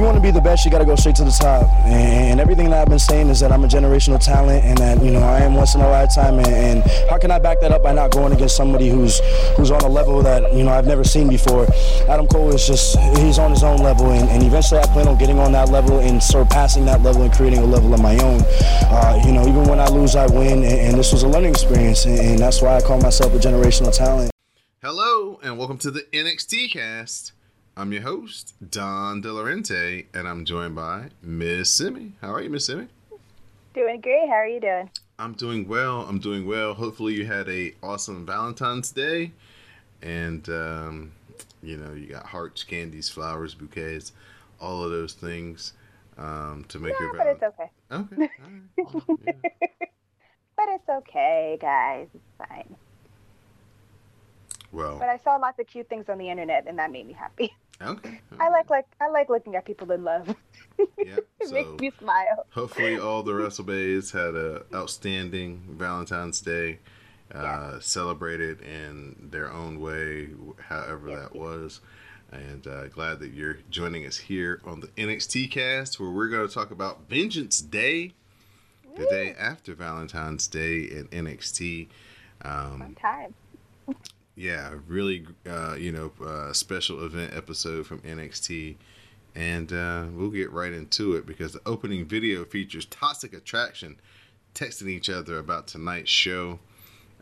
you want to be the best, you got to go straight to the top. And everything that I've been saying is that I'm a generational talent, and that you know I am once in a lifetime. And, and how can I back that up by not going against somebody who's who's on a level that you know I've never seen before? Adam Cole is just he's on his own level, and, and eventually I plan on getting on that level and surpassing that level and creating a level of my own. Uh, you know, even when I lose, I win, and, and this was a learning experience, and, and that's why I call myself a generational talent. Hello, and welcome to the NXT cast. I'm your host, Don Delarente, and I'm joined by Miss Simi. How are you, Miss Simi? Doing great. How are you doing? I'm doing well. I'm doing well. Hopefully, you had a awesome Valentine's Day, and um, you know you got hearts, candies, flowers, bouquets, all of those things um, to make No, your but it's okay. Okay. right. Well, yeah. But it's okay, guys. It's fine. Well, But I saw lots of cute things on the internet, and that made me happy. okay. I like like I like looking at people in love. Yep. it So makes me smile. hopefully, all the Russell Bays had a outstanding Valentine's Day. Uh, Celebrated in their own way, however that was. And uh, glad that you're joining us here on the NXT cast, where we're going to talk about Vengeance Day, the day after Valentine's Day in NXT. Um, Fun time. Yeah, really, uh, you know, uh, special event episode from NXT. And uh, we'll get right into it because the opening video features Toxic Attraction texting each other about tonight's show.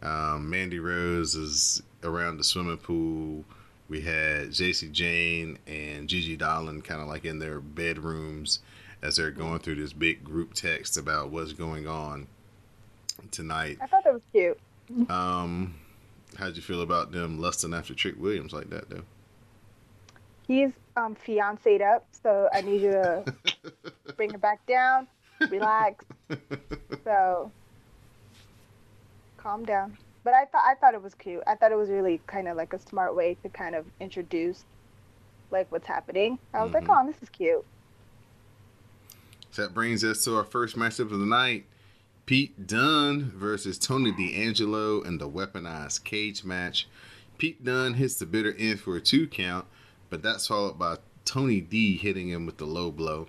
Um, Mandy Rose is around the swimming pool. We had Jacy Jayne and Gigi Dolan kind of like in their bedrooms as they're going through this big group text about what's going on tonight. I thought that was cute. Um, how'd you feel about them lusting after Trick Williams like that, though? He's um fiancéed up, so I need you to bring it back down, relax. So calm down. But I thought I thought it was cute. I thought it was really kind of like a smart way to kind of introduce like what's happening. I was like, Mhm. oh, this is cute. So that brings us to our first matchup of the night. Pete Dunne versus Tony D'Angelo in the weaponized cage match. Pete Dunne hits the bitter end for a two count, but that's followed by Tony D hitting him with the low blow.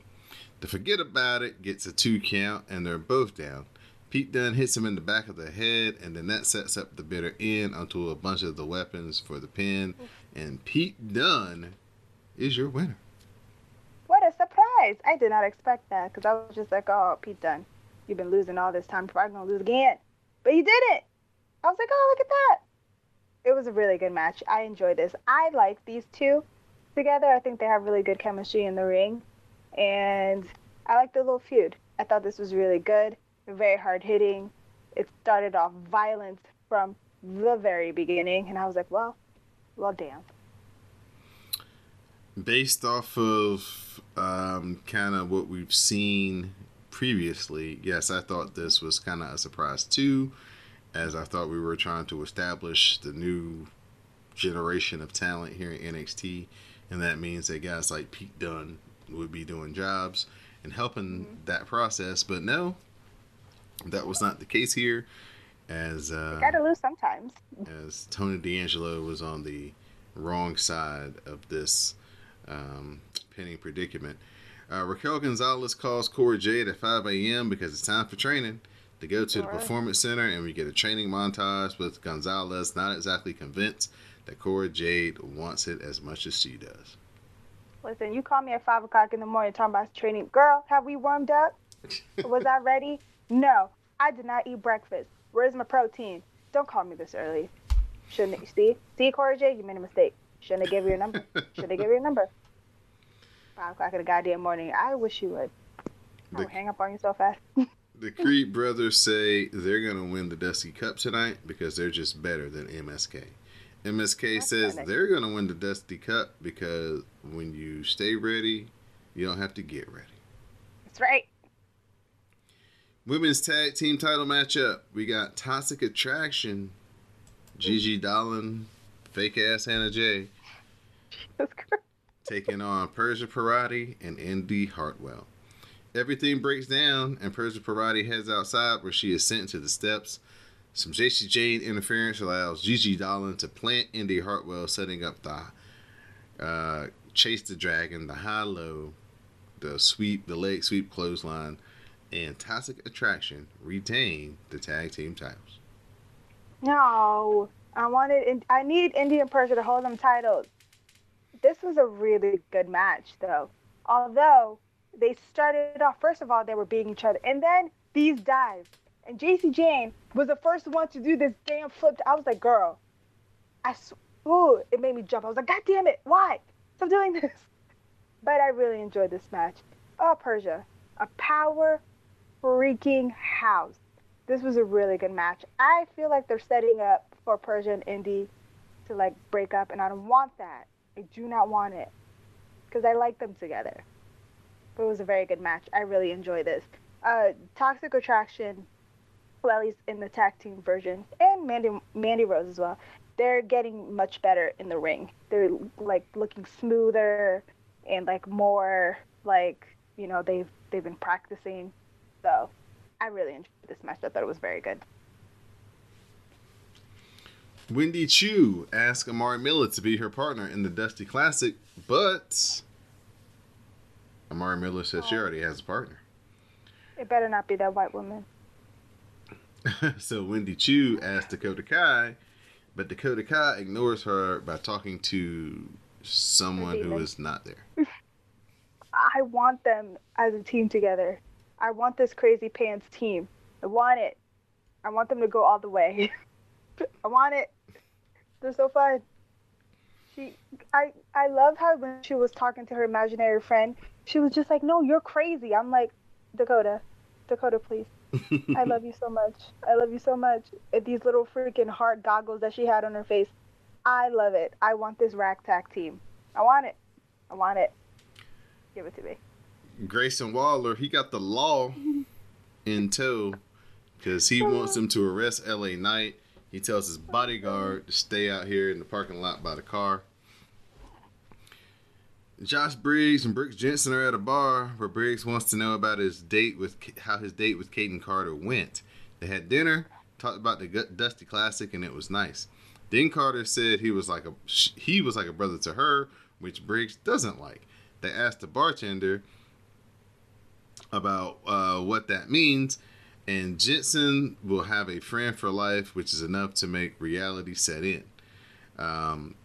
To forget about it gets a two count, and they're both down. Pete Dunne hits him in the back of the head, and then that sets up the bitter end onto a bunch of the weapons for the pin. And Pete Dunne is your winner. What a surprise! I did not expect that because I was just like, oh, Pete Dunne, you've been losing all this time. Probably gonna lose again, but you did it. I was like, oh, look at that. It was a really good match. I enjoyed this. I like these two together. I think they have really good chemistry in the ring, and I like the little feud. I thought this was really good. Very hard hitting. It started off violent from the very beginning, and I was like, well, well, damn. based off of um, kind of what we've seen previously, yes, I thought this was kind of a surprise too, as I thought we were trying to establish the new generation of talent here in NXT, and that means that guys like Pete Dunne would be doing jobs and helping that process. But no, that was not the case here, as uh, Gotta lose sometimes. as Tony D'Angelo was on the wrong side of this um, pinning predicament. Uh, Raquel Gonzalez calls Cora Jade at 5 a.m. because it's time for training. To go to the Alright. Performance Center and we get a training montage with Gonzalez not exactly convinced that Cora Jade wants it as much as she does. Listen, you call me at five o'clock in the morning talking about training. Girl, have we warmed up? Was I ready? No, I did not eat breakfast. Where's my protein? Don't call me this early. Shouldn't see? See, Cora J, you made a mistake. Shouldn't have given you your number. Shouldn't have given you your number. Five o'clock in the goddamn morning. I wish you would. Oh, The- hang up on you so fast. The Creed brothers say they're to win the Dusty Cup tonight because they're just better than MSK. MSK That's says funny. they're to win the Dusty Cup because when you stay ready, you don't have to get ready. That's right. Women's tag team title matchup. We got Toxic Attraction, Gigi Dolan, fake ass Hannah J, Jesus Christ. Taking on Persia Pirotta and Indy Hartwell. Everything breaks down, and Persia Pirotta heads outside where she is sent to the steps. Some Jacy Jayne interference allows Gigi Dolan to plant Indy Hartwell, setting up the uh, chase the dragon, the high low, the sweep, the leg sweep clothesline, and Toxic Attraction retain the tag team titles. No, I wanted. I need India and Persia to hold them titles. This was a really good match, though. Although they started off, first of all, they were beating each other, and then these dives. And Jacy Jayne was the first one to do this damn flip. I was like, girl, I sw- ooh, it made me jump. I was like, God damn it, why? Stop doing this. But I really enjoyed this match. Oh, Persia, a power freaking house. This was a really good match. I feel like they're setting up for Persia and Indy to like break up, and I don't want that. I do not want it because I like them together. But it was a very good match. I really enjoy this. Uh, Toxic Attraction, well, at least in the tag team version, and Mandy Mandy Rose as well. They're getting much better in the ring. They're like looking smoother and like more like you know they've they've been practicing. So I really enjoyed this match. I thought it was very good. Wendy Choo asked Amari Miller to be her partner in the Dusty Classic, but Amari Miller said she already has a partner. It better not be that white woman. so Wendy Choo asked Dakota Kai, but Dakota Kai ignores her by talking to someone who is not there. I want them as a team together. I want this crazy pants team. I want it. I want them to go all the way. I want it. They're so fun. She, I, I love how when she was talking to her imaginary friend, she was just like, "No, you're crazy." I'm like, Dakota, Dakota, please. I love you so much. I love you so much. These little freaking heart goggles that she had on her face. I love it. I want this ragtag team. I want it. I want it. Give it to me. Grayson Waller, he got the law in tow because he wants them to arrest LA Knight. He tells his bodyguard to stay out here in the parking lot by the car. Josh Briggs and Brooks Jensen are at a bar where Briggs wants to know about his date with how his date with Kayden Carter went. They had dinner, talked about the Dusty Classic, and it was nice. Then Carter said he was like a he was like a brother to her, which Briggs doesn't like. They asked the bartender about uh, what that means, and Jensen will have a friend for life, which is enough to make reality set in. Um,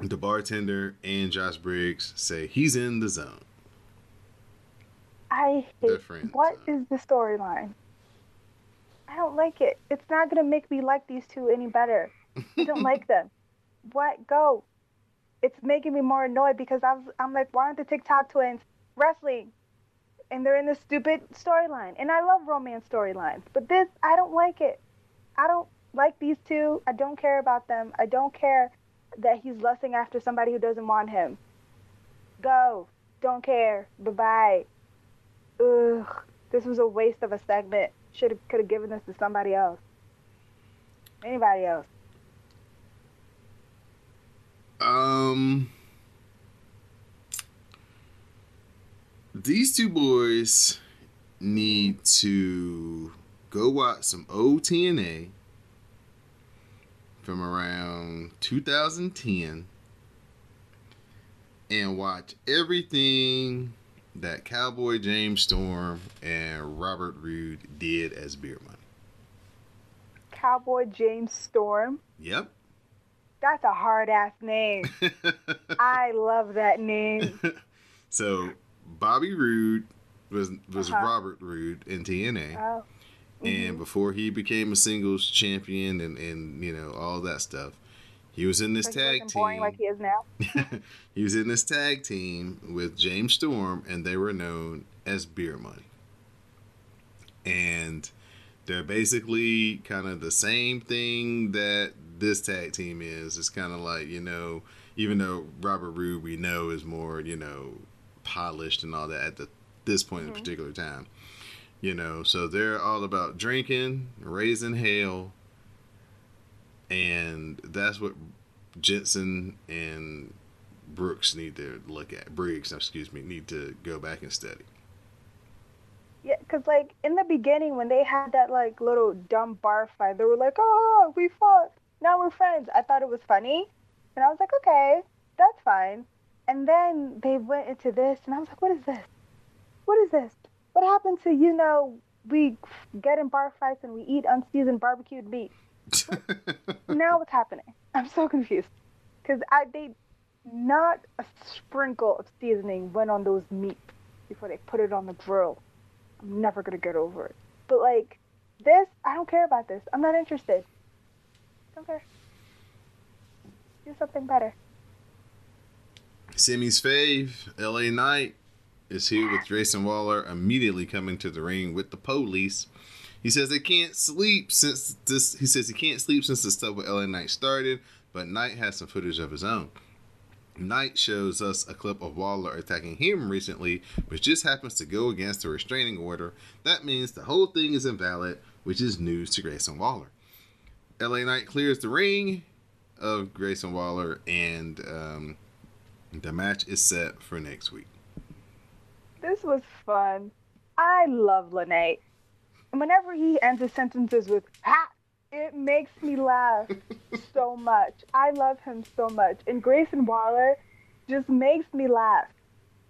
the bartender and Josh Briggs say he's in the zone. I hate. What uh, is the storyline? I don't like it. It's not gonna make me like these two any better. I don't like them. What? Go. It's making me more annoyed because I was. I'm like, why aren't the TikTok twins wrestling? And they're in this stupid storyline. And I love romance storylines, but this, I don't like it. I don't like these two. I don't care about them. I don't care that he's lusting after somebody who doesn't want him. Go. Don't care. Bye bye. Ugh. This was a waste of a segment. Should have could have given this to somebody else. Anybody else. Um, these two boys need to go watch some old TNA from around 2010 and watch everything that Cowboy James Storm and Robert Roode did as Beer Money. Cowboy James Storm. Yep. That's a hard ass name. I love that name. so Bobby Roode was was Uh-huh. Robert Roode in TNA, Oh. and before he became a singles champion and and you know all that stuff, he was in this tag boring team. like he is now. he was in this tag team with James Storm, and they were known as Beer Money. And they're basically kind of the same thing that this tag team is. It's kind of like, you know, even though Robert Roode we know is more, you know, polished and all that at the, this point in mm-hmm. particular time. You know, so they're all about drinking, raising hell, and that's what Jensen and Brooks need to look at. Briggs, excuse me, need to go back and study. Yeah, because like in the beginning when they had that like little dumb bar fight, they were like, oh, oh, "Oh, we fought. Now we're friends." I thought it was funny, and I was like, "Okay, that's fine." And then they went into this, and I was like, "What is this? What is this? What happened to you know we get in bar fights and we eat unseasoned barbecued meat? now what's happening? I'm so confused because I they not a sprinkle of seasoning went on those meats before they put it on the grill." I'm never gonna get over it. But like this, I don't care about this. I'm not interested. Don't care. Do something better. Semi's fave, LA Knight, is here with Grayson Waller immediately coming to the ring with the police. He says they can't sleep since this. He says he can't sleep since the stuff with LA Knight started, but Knight has some footage of his own. Knight shows us a clip of Waller attacking him recently, which just happens to go against the restraining order. That means the whole thing is invalid, which is news to Grayson Waller. LA Knight clears the ring of Grayson Waller, and um, the match is set for next week. This was fun. I love. And whenever he ends his sentences with ha, it makes me laugh so much. I love him so much. And Grayson Waller just makes me laugh.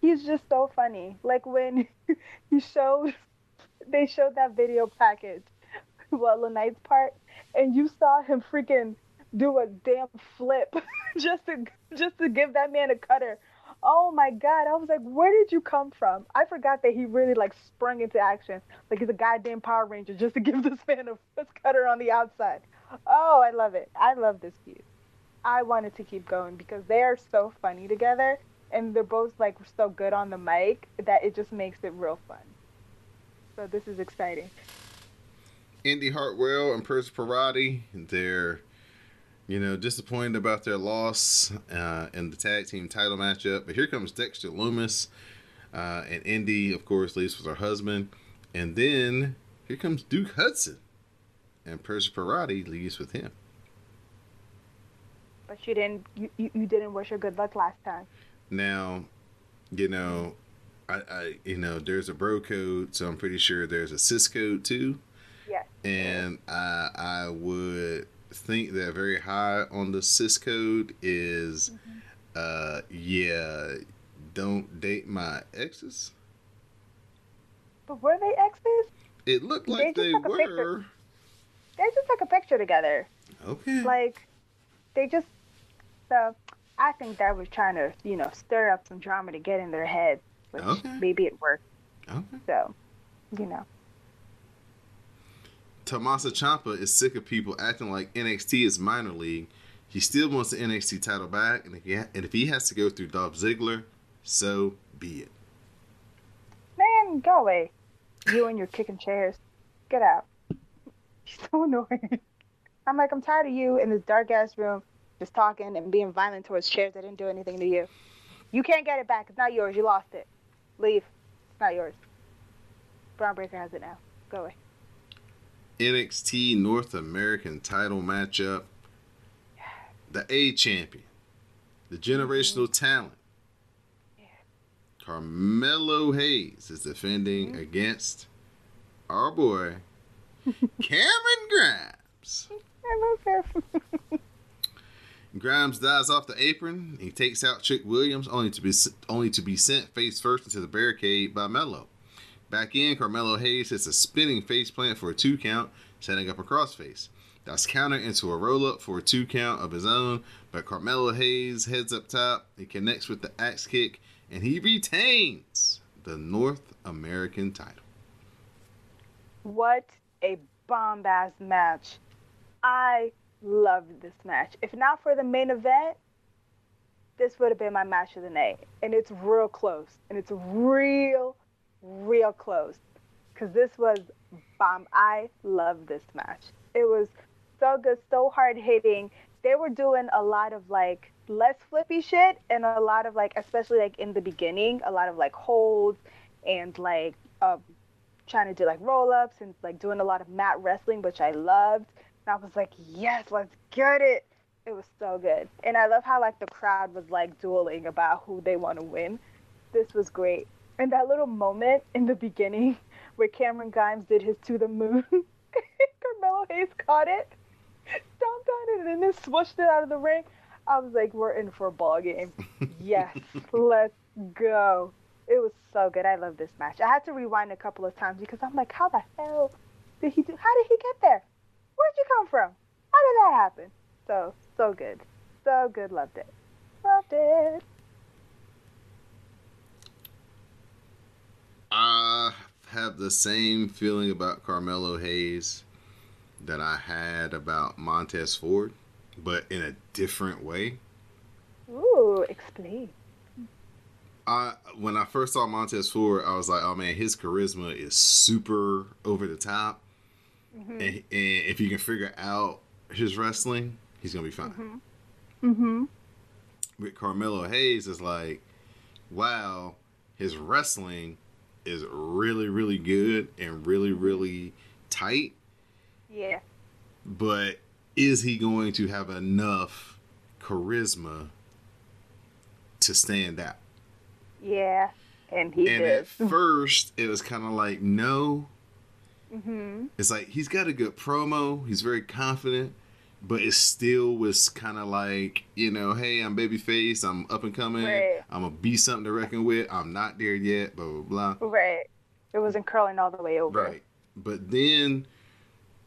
He's just so funny. Like when he showed, they showed that video package, well, LA Knight's part, and you saw him freaking do a damn flip just to just to give that man a cutter. Oh my god! I was like, where did you come from? I forgot that he really like sprung into action, like he's a goddamn Power Ranger, just to give this man a, a cutter on the outside. Oh, I love it. I love this feud. I wanted to keep going because they are so funny together, and they're both like so good on the mic that it just makes it real fun. So this is exciting. Indy Hartwell and Persia Pirotta, they're you know, disappointed about their loss uh, in the tag team title matchup. But here comes Dexter Lumis, uh, and Indy, of course, leaves with her husband. And then here comes Duke Hudson, and Persia Pirotta leaves with him. But you didn't, you, you, you didn't wish her good luck last time. Now, you know, I, I, you know, there's a bro code, so I'm pretty sure there's a cis code too. Yes. And I, I would think that very high on the cis code is mm-hmm. uh yeah don't date my exes. But were they exes? It looked like they, they were. They just took a picture together. Okay. Like they just so i think that was trying to you know stir up some drama to get in their head which okay. maybe it worked. Okay. So you know Tommaso Ciampa is sick of people acting like NXT is minor league. He still wants the NXT title back, and if he, ha- and if he has to go through Dolph Ziggler, so be it. Man, go away. You and your kicking chairs. Get out. You're so annoying. I'm like, I'm tired of you in this dark ass room just talking and being violent towards chairs that didn't do anything to you. You can't get it back. It's not yours. You lost it. Leave. It's not yours. Bron Breakker has it now. Go away. NXT North American title matchup. The A champion, the generational talent, Carmelo Hayes is defending mm-hmm. against our boy, Cameron Grimes. I love him. Grimes dives off the apron. He takes out Trick Williams, only to be only to be sent face first into the barricade by Melo. Back in, Carmelo Hayes hits a spinning face plant for a two count, setting up a crossface. That's countered into a roll up for a two count of his own, but Carmelo Hayes heads up top. He connects with the axe kick, and he retains the North American title. What a bomb ass match! I loved this match. If not for the main event, this would have been my match of the night. And it's real close. And it's real real close because this was bomb. I love this match. It was so good, so hard hitting. They were doing a lot of like less flippy shit and a lot of like, especially like in the beginning, a lot of like holds and like um, trying to do like roll ups and like doing a lot of mat wrestling, which I loved. And I was like, yes, let's get it. It was so good. And I love how like the crowd was like dueling about who they want to win. This was great. And that little moment in the beginning where Cameron Grimes did his to the moon. Carmelo Hayes caught it, stomped on it, and then swished it out of the ring. I was like, we're in for a ball game. Yes, let's go. It was so good. I love this match. I had to rewind a couple of times because I'm like, how the hell did he do? How did he get there? Where'd you come from? How did that happen? So, so good. So good. Loved it. Loved it. I have the same feeling about Carmelo Hayes that I had about Montez Ford, but in a different way. Ooh, explain. I when I first saw Montez Ford, I was like, oh man, his charisma is super over the top, and, and if you can figure out his wrestling, he's gonna be fine. Mm-hmm. With Carmelo Hayes, is like, wow, his wrestling is really really good and really really tight, Yeah. but is he going to have enough charisma to stand out? Yeah. And he and did. at first, it was kind of like, no. Mm-hmm. It's like he's got a good promo. He's very confident, but it still was kind of like, you know, hey, I'm babyface. I'm up and coming. Right. I'm gonna be something to reckon with. I'm not there yet. Blah blah blah. Right. It wasn't curling all the way over. Right. But then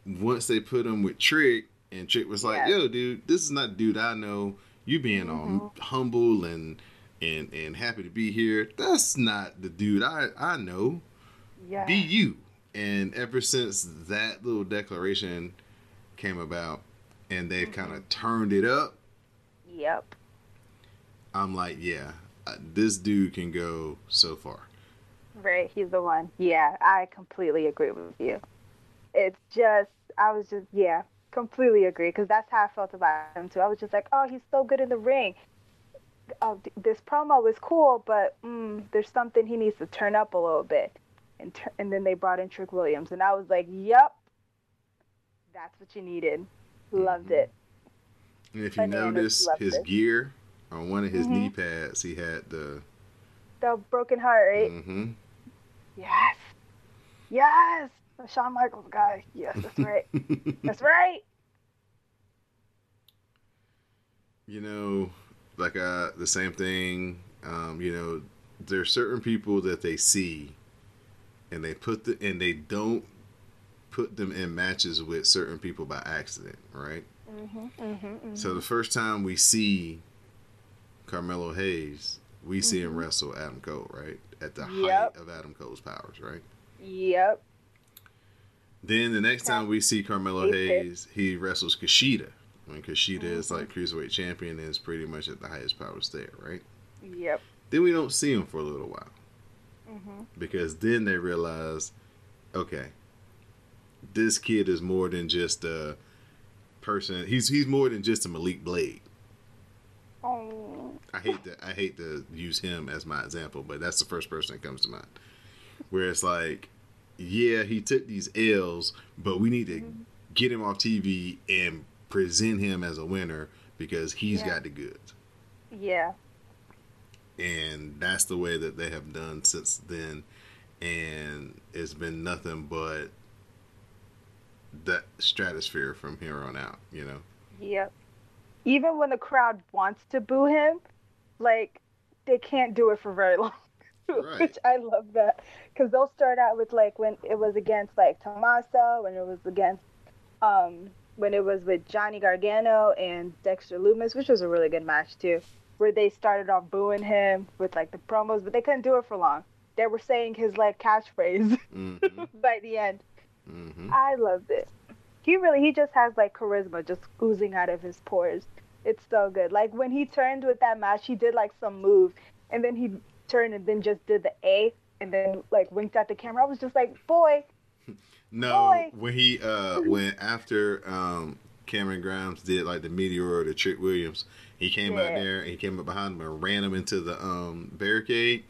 once they put him with Trick, and Trick was like, Yeah. "Yo, dude, this is not dude I know. You being all mm-hmm. humble and and and happy to be here. That's not the dude I I know. Yeah. Be you." And ever since that little declaration came about, and they've kind of turned it up, Yep. I'm like, yeah, this dude can go so far. Right. He's the one. Yeah. I completely agree with you. It's just, I was just, yeah, completely agree. Because that's how I felt about him, too. I was just like, oh, he's so good in the ring. Oh, this promo is cool, but mm, there's something he needs to turn up a little bit. And, tur- and then they brought in Trick Williams. And I was like, yep, that's what you needed. Loved it. And if you Bananas notice his it. gear on one of his Mhm. knee pads, he had the. The broken heart, right? Mm-hmm. Yes. Yes. The Shawn Michaels guy. Yes, that's right. that's right. you know, like uh, the same thing. Um, you know, there's certain people that they see, and they put the and they don't put them in matches with certain people by accident, right? Mm-hmm, mm-hmm, So the first time we see Carmelo Hayes, we see Mm-hmm. him wrestle Adam Cole, right? At the Yep. height of Adam Cole's powers, right? Yep. Then the next time we see Carmelo. Hayes, he wrestles Kushida. When Kushida is Mm-hmm. like cruiserweight champion, and is pretty much at the highest powers there, right? Yep. Then we don't see him for a little while Mm-hmm. because then they realize, okay, this kid is more than just a person. He's he's more than just a Malik Blade. Oh. I hate to I hate to use him as my example, but that's the first person that comes to mind. Where it's like, yeah, he took these L's, but we need to mm-hmm. get him off TV and present him as a winner because he's Yeah. got the goods. Yeah. And that's the way that they have done since then. And it's been nothing but that stratosphere from here on out, you know? Yep. Even when the crowd wants to boo him, like they can't do it for very long. Right. Which I love that because they'll start out with like when it was against like Tommaso, when it was against, um, when it was with Johnny Gargano and Dexter Lumis, which was a really good match too, where they started off booing him with like the promos, but they couldn't do it for long. They were saying his like catchphrase hmm by the end. Hmm I loved it. He really he just has like charisma just oozing out of his pores. It's so good. Like when he turned with that match, he did like some move and then he turned and then just did the A and then like winked at the camera. I was just like, boy, No, Boy. when he uh when after um Cameron Grimes did like the meteor to Trick Williams, he came out there and he came up behind him and ran him into the um barricade.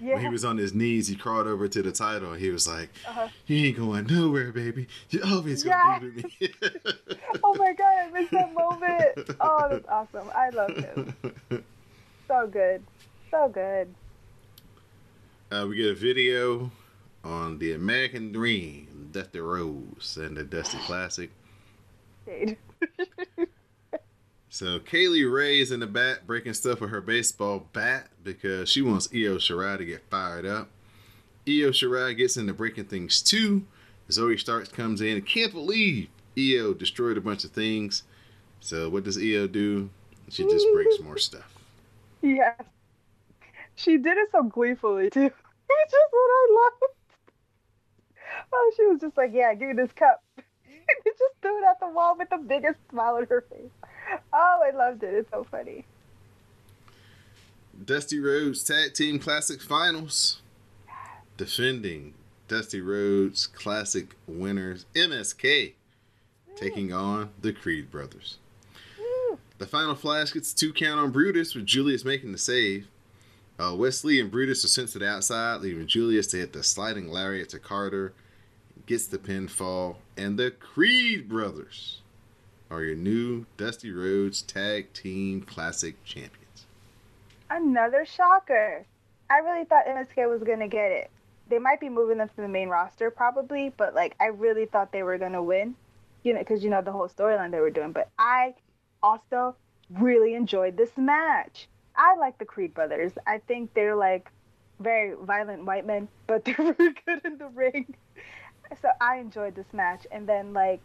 Yeah. when he was on his knees, he crawled over to the title. and He was like, Uh-huh. "He ain't going nowhere, baby. You always gonna be with me." oh my god, I missed that moment. Oh, that's awesome. I love him. So good. So good. Uh, we get a video on the American Dream, Dusty Rhodes, and the Dusty Classic. Jade. So Kay Lee Ray is in the back breaking stuff with her baseball bat because she wants Io Shirai to get fired up. Io Shirai gets into breaking things too. Zoey Starks comes in and can't believe Io destroyed a bunch of things. So what does Io do? She just breaks more stuff. Yes. She did it so gleefully too. It's just what I loved. Oh, she was just like, "Yeah, give me this cup." and just threw it at the wall with the biggest smile on her face. Oh, I loved it. It's so funny. Dusty Rhodes Tag Team Classic Finals. Defending Dusty Rhodes Classic winners MSK taking on the Creed brothers. The final flash gets a two count on Brutus with Julius making the save. Uh, Wes Lee and Brutus are sent to the outside, leaving Julius to hit the sliding lariat to Carter. Gets the pinfall, and the Creed brothers are your new Dusty Rhodes Tag Team Classic champions. Another shocker. I really thought MSK was gonna get it. They might be moving them to the main roster probably, but like I really thought they were gonna win. You know, because you know the whole storyline they were doing. But I also really enjoyed this match. I like the Creed brothers. I think they're like very violent white men, but they're really good in the ring. So I enjoyed this match. And then like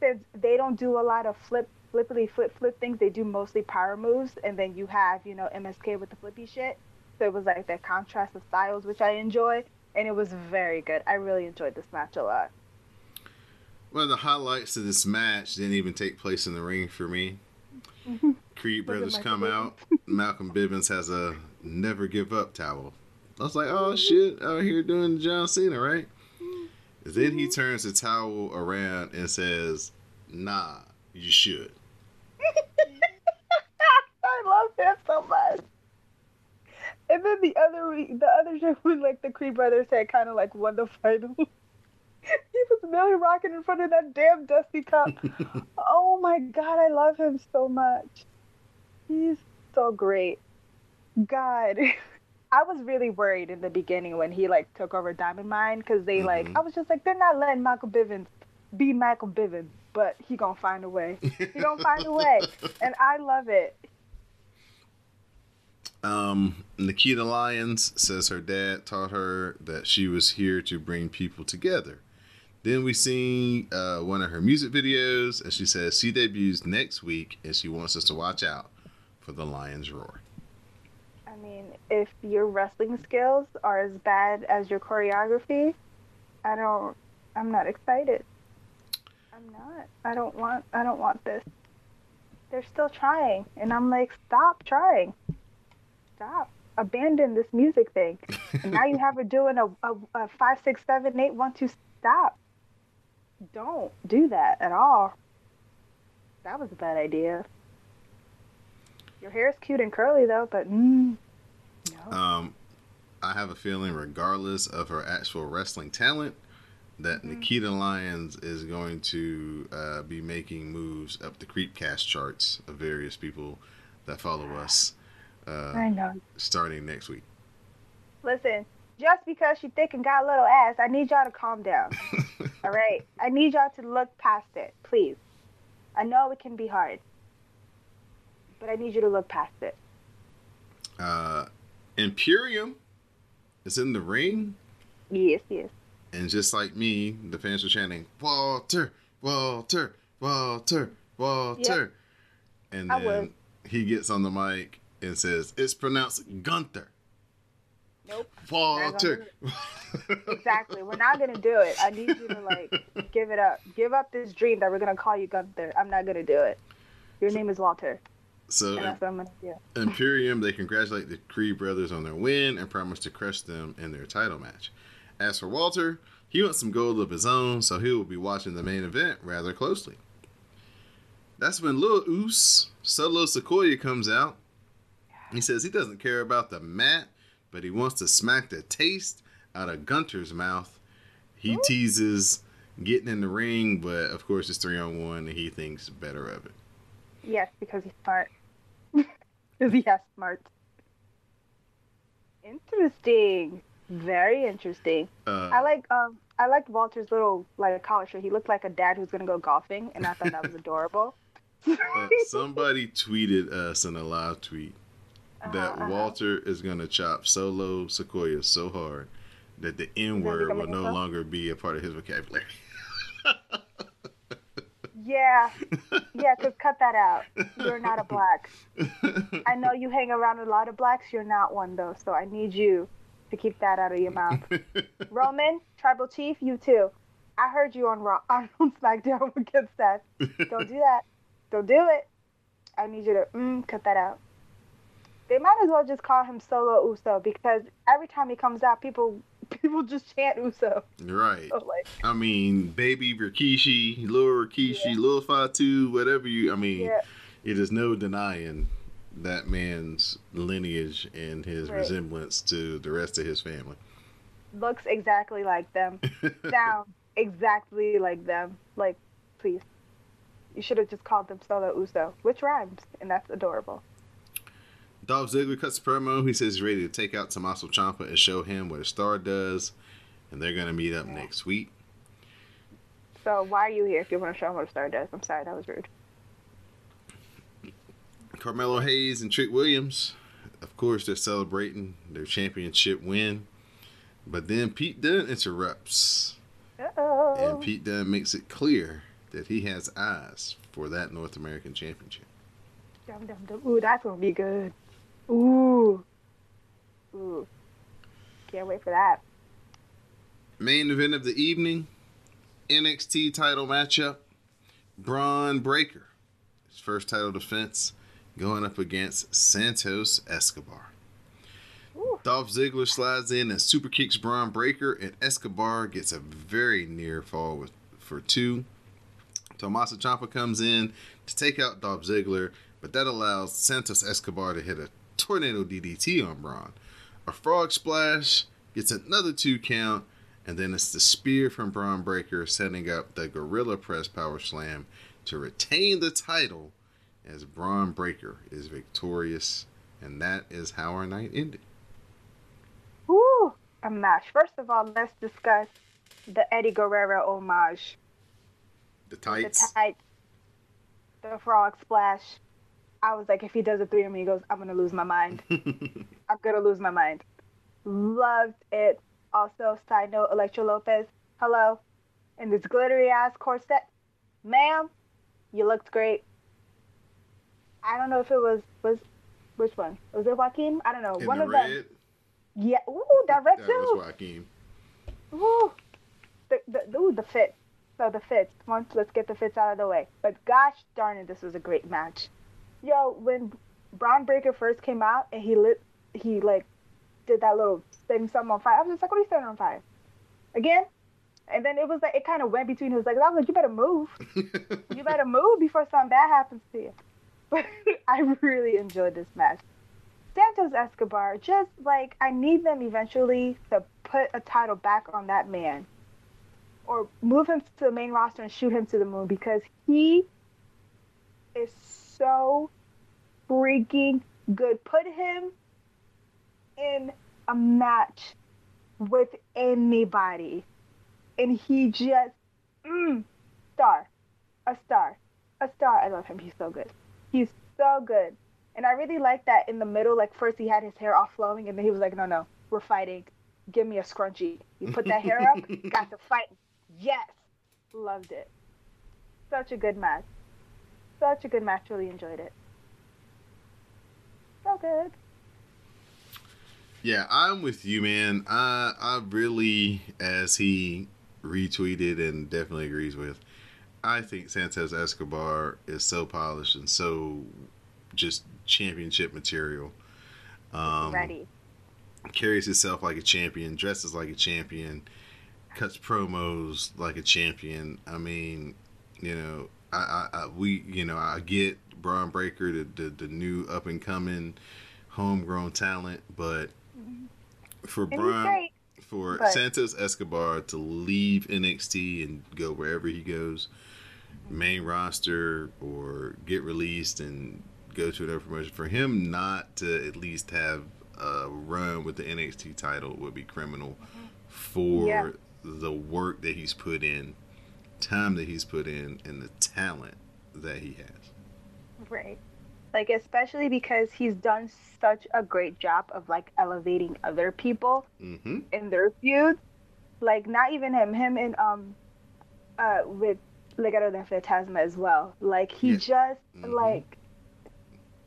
since they don't do a lot of flip flippity flip flip things, they do mostly power moves and then you have, you know, MSK with the flippy shit. So it was like that contrast of styles which I enjoy and it was very good. I really enjoyed this match a lot. One of the highlights of this match didn't even take place in the ring for me. Creed brothers come out. Malcolm Bivens has a never give up towel. I was like, oh shit, out here doing John Cena, right? Then he turns the towel around and says, nah, you should. I love him so much. And then the other the other show when like the Creed brothers, had kind of like won the final. he was Millie rocking in front of that damn dusty cup. oh my god, I love him so much. He's so great. God, I was really worried in the beginning when he like took over Diamond Mine because they like Mhm. I was just like they're not letting Michael Bivens be Michael Bivens, but he gonna find a way. He gonna find a way, and I love it. Um, Nikita Lyons says her dad taught her that she was here to bring people together. Then we see uh, one of her music videos, and she says she debuts next week, and she wants us to watch out for the Lions Roar. I mean, if your wrestling skills are as bad as your choreography, I don't. I'm not excited. I'm not. I don't want. I don't want this. They're still trying, and I'm like, stop trying. Stop. Abandon this music thing. And now you have her doing a, a, a five, six, seven, eight, one, two. Stop. Don't do that at all. That was a bad idea. Your hair is cute and curly though, but mm, have a feeling, regardless of her actual wrestling talent, that Nikita Lyons is going to uh, be making moves up the Creepcast charts of various people that follow us uh, I know. starting next week. Listen, just because she thick and got a little ass, I need y'all to calm down. All right? I need y'all to look past it, please. I know it can be hard, but I need you to look past it. Uh, Imperium is in the ring, Yes, yes. and just like me, the fans were chanting Walter, Walter, Walter, Walter, and I then he gets on the mic and says it's pronounced Gunther. Nope. Walter. Exactly. We're not gonna do it. I need you to like give it up. Give up this dream that we're gonna call you Gunther. I'm not gonna do it. Your name is Walter, so and that's what I'm gonna do. Imperium, they congratulate the Creed brothers on their win and promise to crush them in their title match. As for Walter, he wants some gold of his own, so he will be watching the main event rather closely. That's when Lil Oos, Solo Sikoa, comes out. He says he doesn't care about the mat, but he wants to smack the taste out of Gunther's mouth. He teases getting in the ring, but of course it's three on one, and he thinks better of it. Yes, because he's smart. He smart. Interesting. Very interesting. Uh, I like um I liked Walter's little like collar shirt. He looked like a dad who's gonna go golfing, and I thought that was adorable. uh, somebody tweeted us in a live tweet that Uh-huh, uh-huh. Walter is gonna chop Solo Sikoa so hard that the N word will no longer be a part of his vocabulary. Yeah, yeah. Cause cut that out. You're not a black. I know you hang around a lot of blacks. You're not one though. So I need you to keep that out of your mouth. Roman, tribal chief, you too. I heard you on Raw on SmackDown against Seth. Don't do that. Don't do it. I need you to mm, cut that out. They might as well just call him Solo Uso because every time he comes out, people people just chant Uso. right. So like, I mean, baby Rikishi, little Rikishi, Yeah. little Fatu, whatever you. I mean, yeah, it is no denying that man's lineage and his Right. resemblance to the rest of his family. looks exactly like them. Sound exactly like them. Like, please. You should have just called them Solo Uso, which rhymes, and that's adorable. Dolph Ziggler cuts promo. He says he's ready to take out Tommaso Ciampa and show him what a star does, and they're going to meet up next week. So why are you here if you want to show him what a star does? I'm sorry, that was rude. Carmelo Hayes and Trick Williams, of course, they're celebrating their championship win, but then Pete Dunne interrupts, Uh-oh. and Pete Dunne makes it clear that he has eyes for that North American Championship. Dum, dum, dum. Ooh, that's gonna be good. Ooh. Ooh. Can't wait for that. Main event of the evening NXT title matchup Bron Breakker. His first title defense going up against Santos Escobar. Ooh. Dolph Ziggler slides in and super kicks Bron Breakker, and Escobar gets a very near fall with, for two. Tommaso Ciampa comes in to take out Dolph Ziggler, but that allows Santos Escobar to hit a tornado DDT on Bron. A frog splash gets another two count, and then it's the spear from Bron Breakker setting up the Gorilla Press Power Slam to retain the title as Bron Breakker is victorious, and that is how our night ended. Ooh. A match. First of all, let's discuss the Eddie Guerrero homage. The tights. The tights. The frog splash. I was like, if he does a three goes, I'm gonna lose my mind. I'm gonna lose my mind. Loved it. Also, side note, Elektra Lopez, hello, in this glittery ass corset, ma'am, you looked great. I don't know if it was was which one was it Joaquin? I don't know. In one the of red, them. Yeah. Ooh, that red that too. was Joaquin. Ooh, the the ooh, the fit. So the fits. Once let's get the fits out of the way. But gosh darn it, this was a great match. Yo, when Bron Breakker first came out and he lit, he like did that little setting something on fire. I was just like, what are you setting on fire? Again? And then it was like it kind of went between his legs. I was like, you better move. You better move before something bad happens to you. But I really enjoyed this match. Santos Escobar, just like I need them eventually to put a title back on that man, or move him to the main roster and shoot him to the moon because he is so freaking good. Put him in a match with anybody, and he just mm, star, a star, a star. I love him. He's so good. He's so good. And I really like that in the middle, like first he had his hair off flowing and then he was like, No, no, we're fighting. Give me a scrunchie. You put that hair up, got to fight. Yes. Loved it. Such a good match. Such a good match, really enjoyed it. So good. Yeah, I'm with you, man. I I really, as he retweeted and definitely agrees with, I think Santos Escobar is so polished and so just championship material. Um, Ready. carries himself like a champion, dresses like a champion, cuts promos like a champion. I mean, you know, I, I, I we, you know, I get Bron Breakker, the the, the new up and coming, homegrown talent, but For And great. for but- Santos Escobar to leave NXT and go wherever he goes, main roster or get released and go to another promotion, for him not to at least have a run with the NXT title would be criminal mm-hmm. for Yeah. the work that he's put in, time that he's put in, and the talent that he has. Right. Like especially because he's done such a great job of like elevating other people Mm-hmm. in their feuds. Like not even him, him and um uh with Legado del Fantasma as well. Like he Yeah. just Mhm. like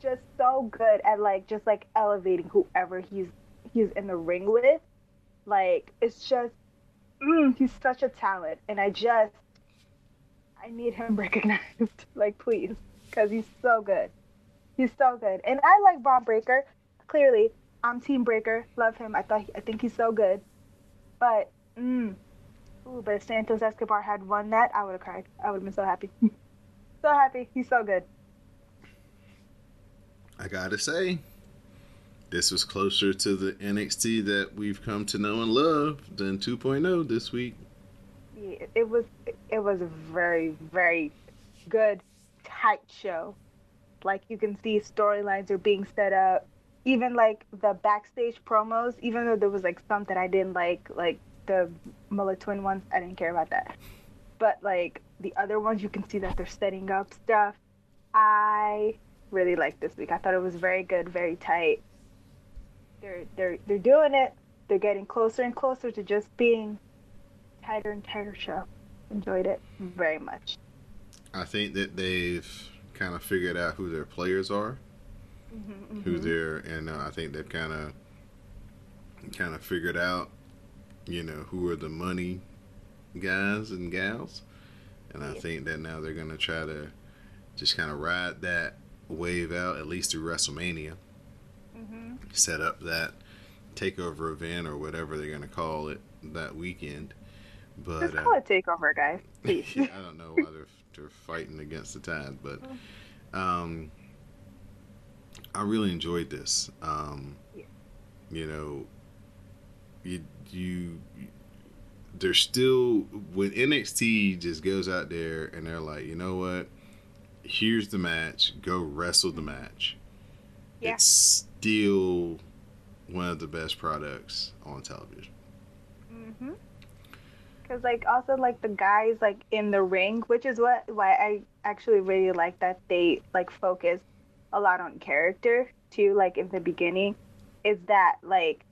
just so good at like just like elevating whoever he's he's in the ring with. Like it's just mm, he's such a talent and I just I need him recognized. like please. Because he's so good. He's so good. And I like Bron Breakker. Clearly, I'm Team Breakker. Love him. I thought I think he's so good. But mm, ooh, but if Santos Escobar had won that, I would have cried. I would have been so happy. so happy. He's so good. I gotta say, this was closer to the NXT that we've come to know and love than 2.0 this week. Yeah, it was it was a very very good tight show. Like you can see storylines are being set up. Even like the backstage promos, even though there was like some that I didn't like, like the Mullet Twin ones, I didn't care about that. But like the other ones, you can see that they're setting up stuff. I really liked this week. I thought it was very good, very tight. They're they're they're doing it. They're getting closer and closer to just being tighter and tighter show. Enjoyed it very much. I think that they've kind of figured out who their players are, who they're, and uh, I think they've kind of kind of figured out, you know, who are the money guys and gals, and I Yeah. think that now they're gonna try to just kind of ride that wave out at least through WrestleMania. hmm set up that takeover event or whatever they're going to call it that weekend. But Just uh, call it takeover, guys. Please. yeah, I don't know why they're, they're fighting against the tide, but um, I really enjoyed this. Um, Yeah. You know, you you they're still when NXT just goes out there and they're like, you know what? Here's the match. Go wrestle the match. Yeah. It's still one of the best products on television. hmm Cause like also like the guys like in the ring, which is what why I actually really like that they like focus a lot on character too. Like in the beginning, is that like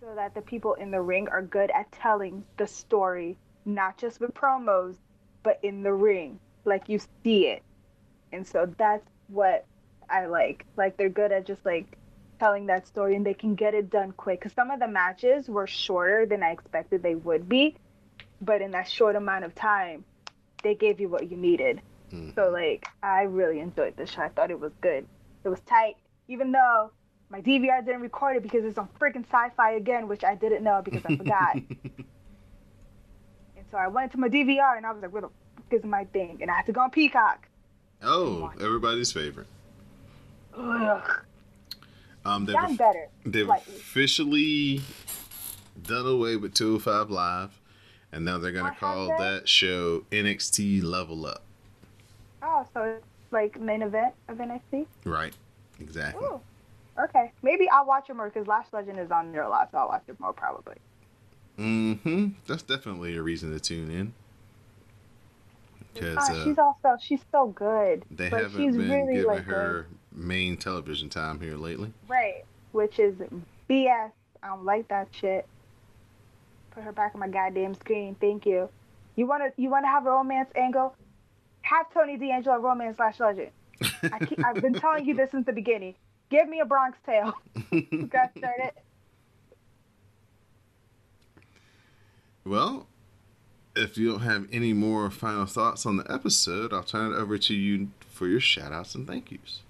so that the people in the ring are good at telling the story, not just with promos, but in the ring, like you see it, and so that's what I like. Like they're good at just like telling that story and they can get it done quick. Because some of the matches were shorter than i expected they would be but in that short amount of time they gave you what you needed. Mhm. so like i really enjoyed this show i thought it was good. It was tight even though my dvr didn't record it because it's on freaking sci-fi again which i didn't know because i forgot. And so i went to my dvr and i was like where the fuck is my thing? And i had to go on peacock. Oh, everybody's favorite. Ugh, Um, they've, done better they've slightly. officially done away with 205 Live, and now they're going to call that show NXT Level Up. oh so it's like main event of nxt Right. Exactly. Ooh. Okay. Maybe I'll watch it more because Lash Legend is on there a lot, so I'll watch it more probably. Mm-hmm. That's definitely a reason to tune in. Because Ah, uh, she's also she's so good. they but haven't she's been really giving like her main television time here lately. right, which is BS. I don't like that shit. Put her back on my goddamn screen. Thank you. You wanna you wanna have a romance angle? Have Tony D'Angelo romance Lash Legend. I keep, I've been telling you this since the beginning. Give me a Bronx Tale. Got started. Well, if you don't have any more final thoughts on the episode, I'll turn it over to you for your shout outs and thank yous.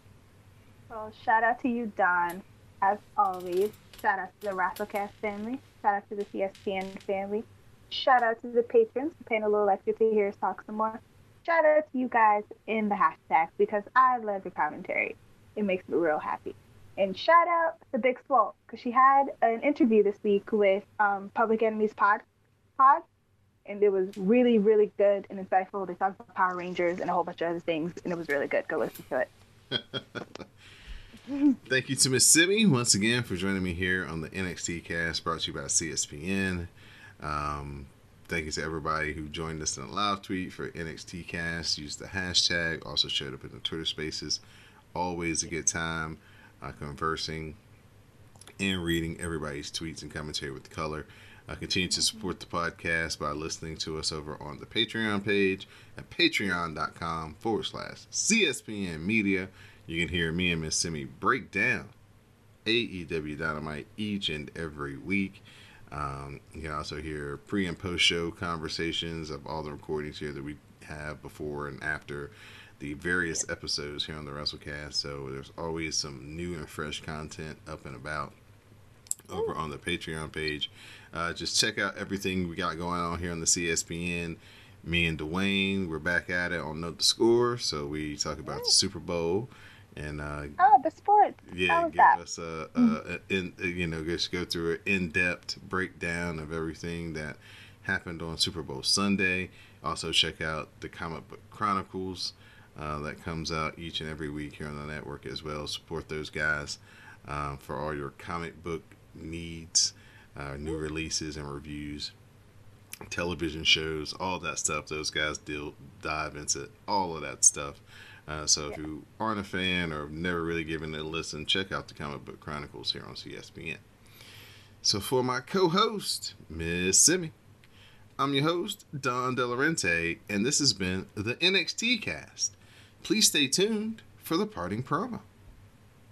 Well, shout out to you, Don. As always, shout out to the WrestleCast family. Shout out to the CSPN family. Shout out to the patrons for paying a little extra to hear us talk some more. Shout out to you guys in the hashtag because I love your commentary. It makes me real happy. And shout out to Big Swole because she had an interview this week with um, Public Enemies pod, pod, and it was really, really good and insightful. They talked about Power Rangers and a whole bunch of other things, and it was really good. Go listen to it. Thank you to Miss Simi once again for joining me here on the NXT cast brought to you by CSPN. Um, thank you to everybody who joined us in a live tweet for NXT cast. Use the hashtag, also showed up in the Twitter spaces. Always a good time uh, conversing and reading everybody's tweets and commentary with color. Uh, continue to support the podcast by listening to us over on the Patreon page at patreon.com forward slash CSPN Media. You can hear me and Miss Simi break down AEW Dynamite each and every week. Um, you can also hear pre and post show conversations of all the recordings here that we have before and after the various episodes here on the WrestleCast. So there's always some new and fresh content up and about over on the Patreon page. Uh, just check out everything we got going on here on the CSPN. Me and Dwayne, we're back at it on Note the Score. So we talk about the Super Bowl and uh, Oh, the sports. yeah, give that? us a, a, a in, you know just go through an in-depth breakdown of everything that happened on Super Bowl Sunday. Also check out the Comic Book Chronicles uh, that comes out each and every week here on the network as well. Support those guys um, for all your comic book needs, uh, new releases and reviews, television shows, all that stuff. Those guys deal dive into all of that stuff. Uh, so if you aren't a fan or have never really given it a listen, check out the Comic Book Chronicles here on CSPN. So for my co-host, Miss Simi, I'm your host, Don Delarente, and this has been the NXT cast. Please stay tuned for the parting promo.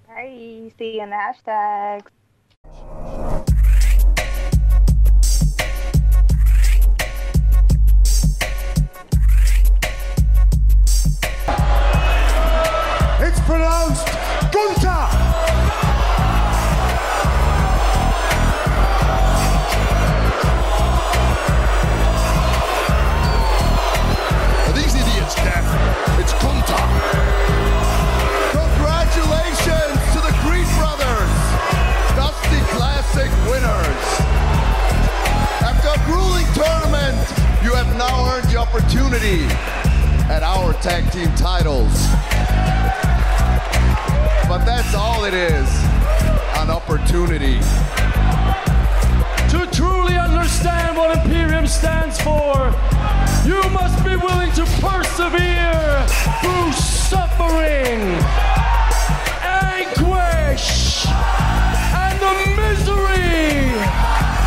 Bye. See you in the hashtags. Pronounced to persevere through suffering, anguish, and the misery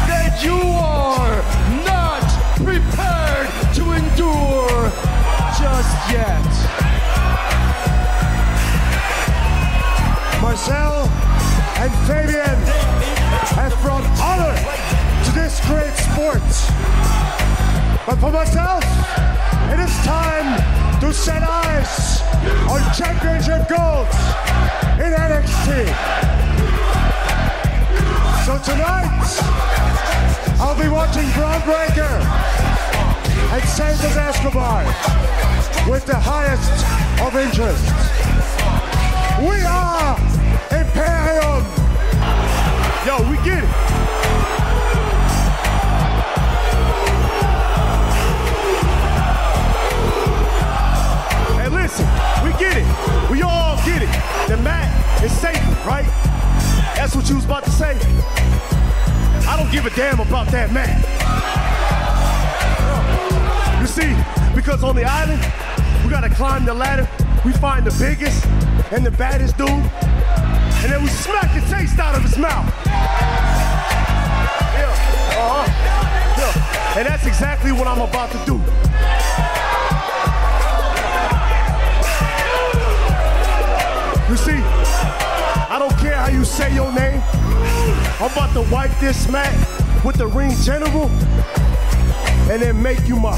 that you are not prepared to endure just yet. Marcel and Fabian have brought honor to this great sport. But for myself, time to set eyes on championship gold in NXT. So tonight, I'll be watching Bron Breakker and Santos Escobar with the highest of interest. We are Imperium. Yo, we get it. Get it. The mat is sacred, right? That's what you was about to say. I don't give a damn about that mat. You see, because on the island, we gotta climb the ladder. We find the biggest and the baddest dude, and then we smack the taste out of his mouth. Yeah, uh-huh. Yeah. And that's exactly what I'm about to do. You see, I don't care how you say your name. I'm about to wipe this mat with the ring general and then make you my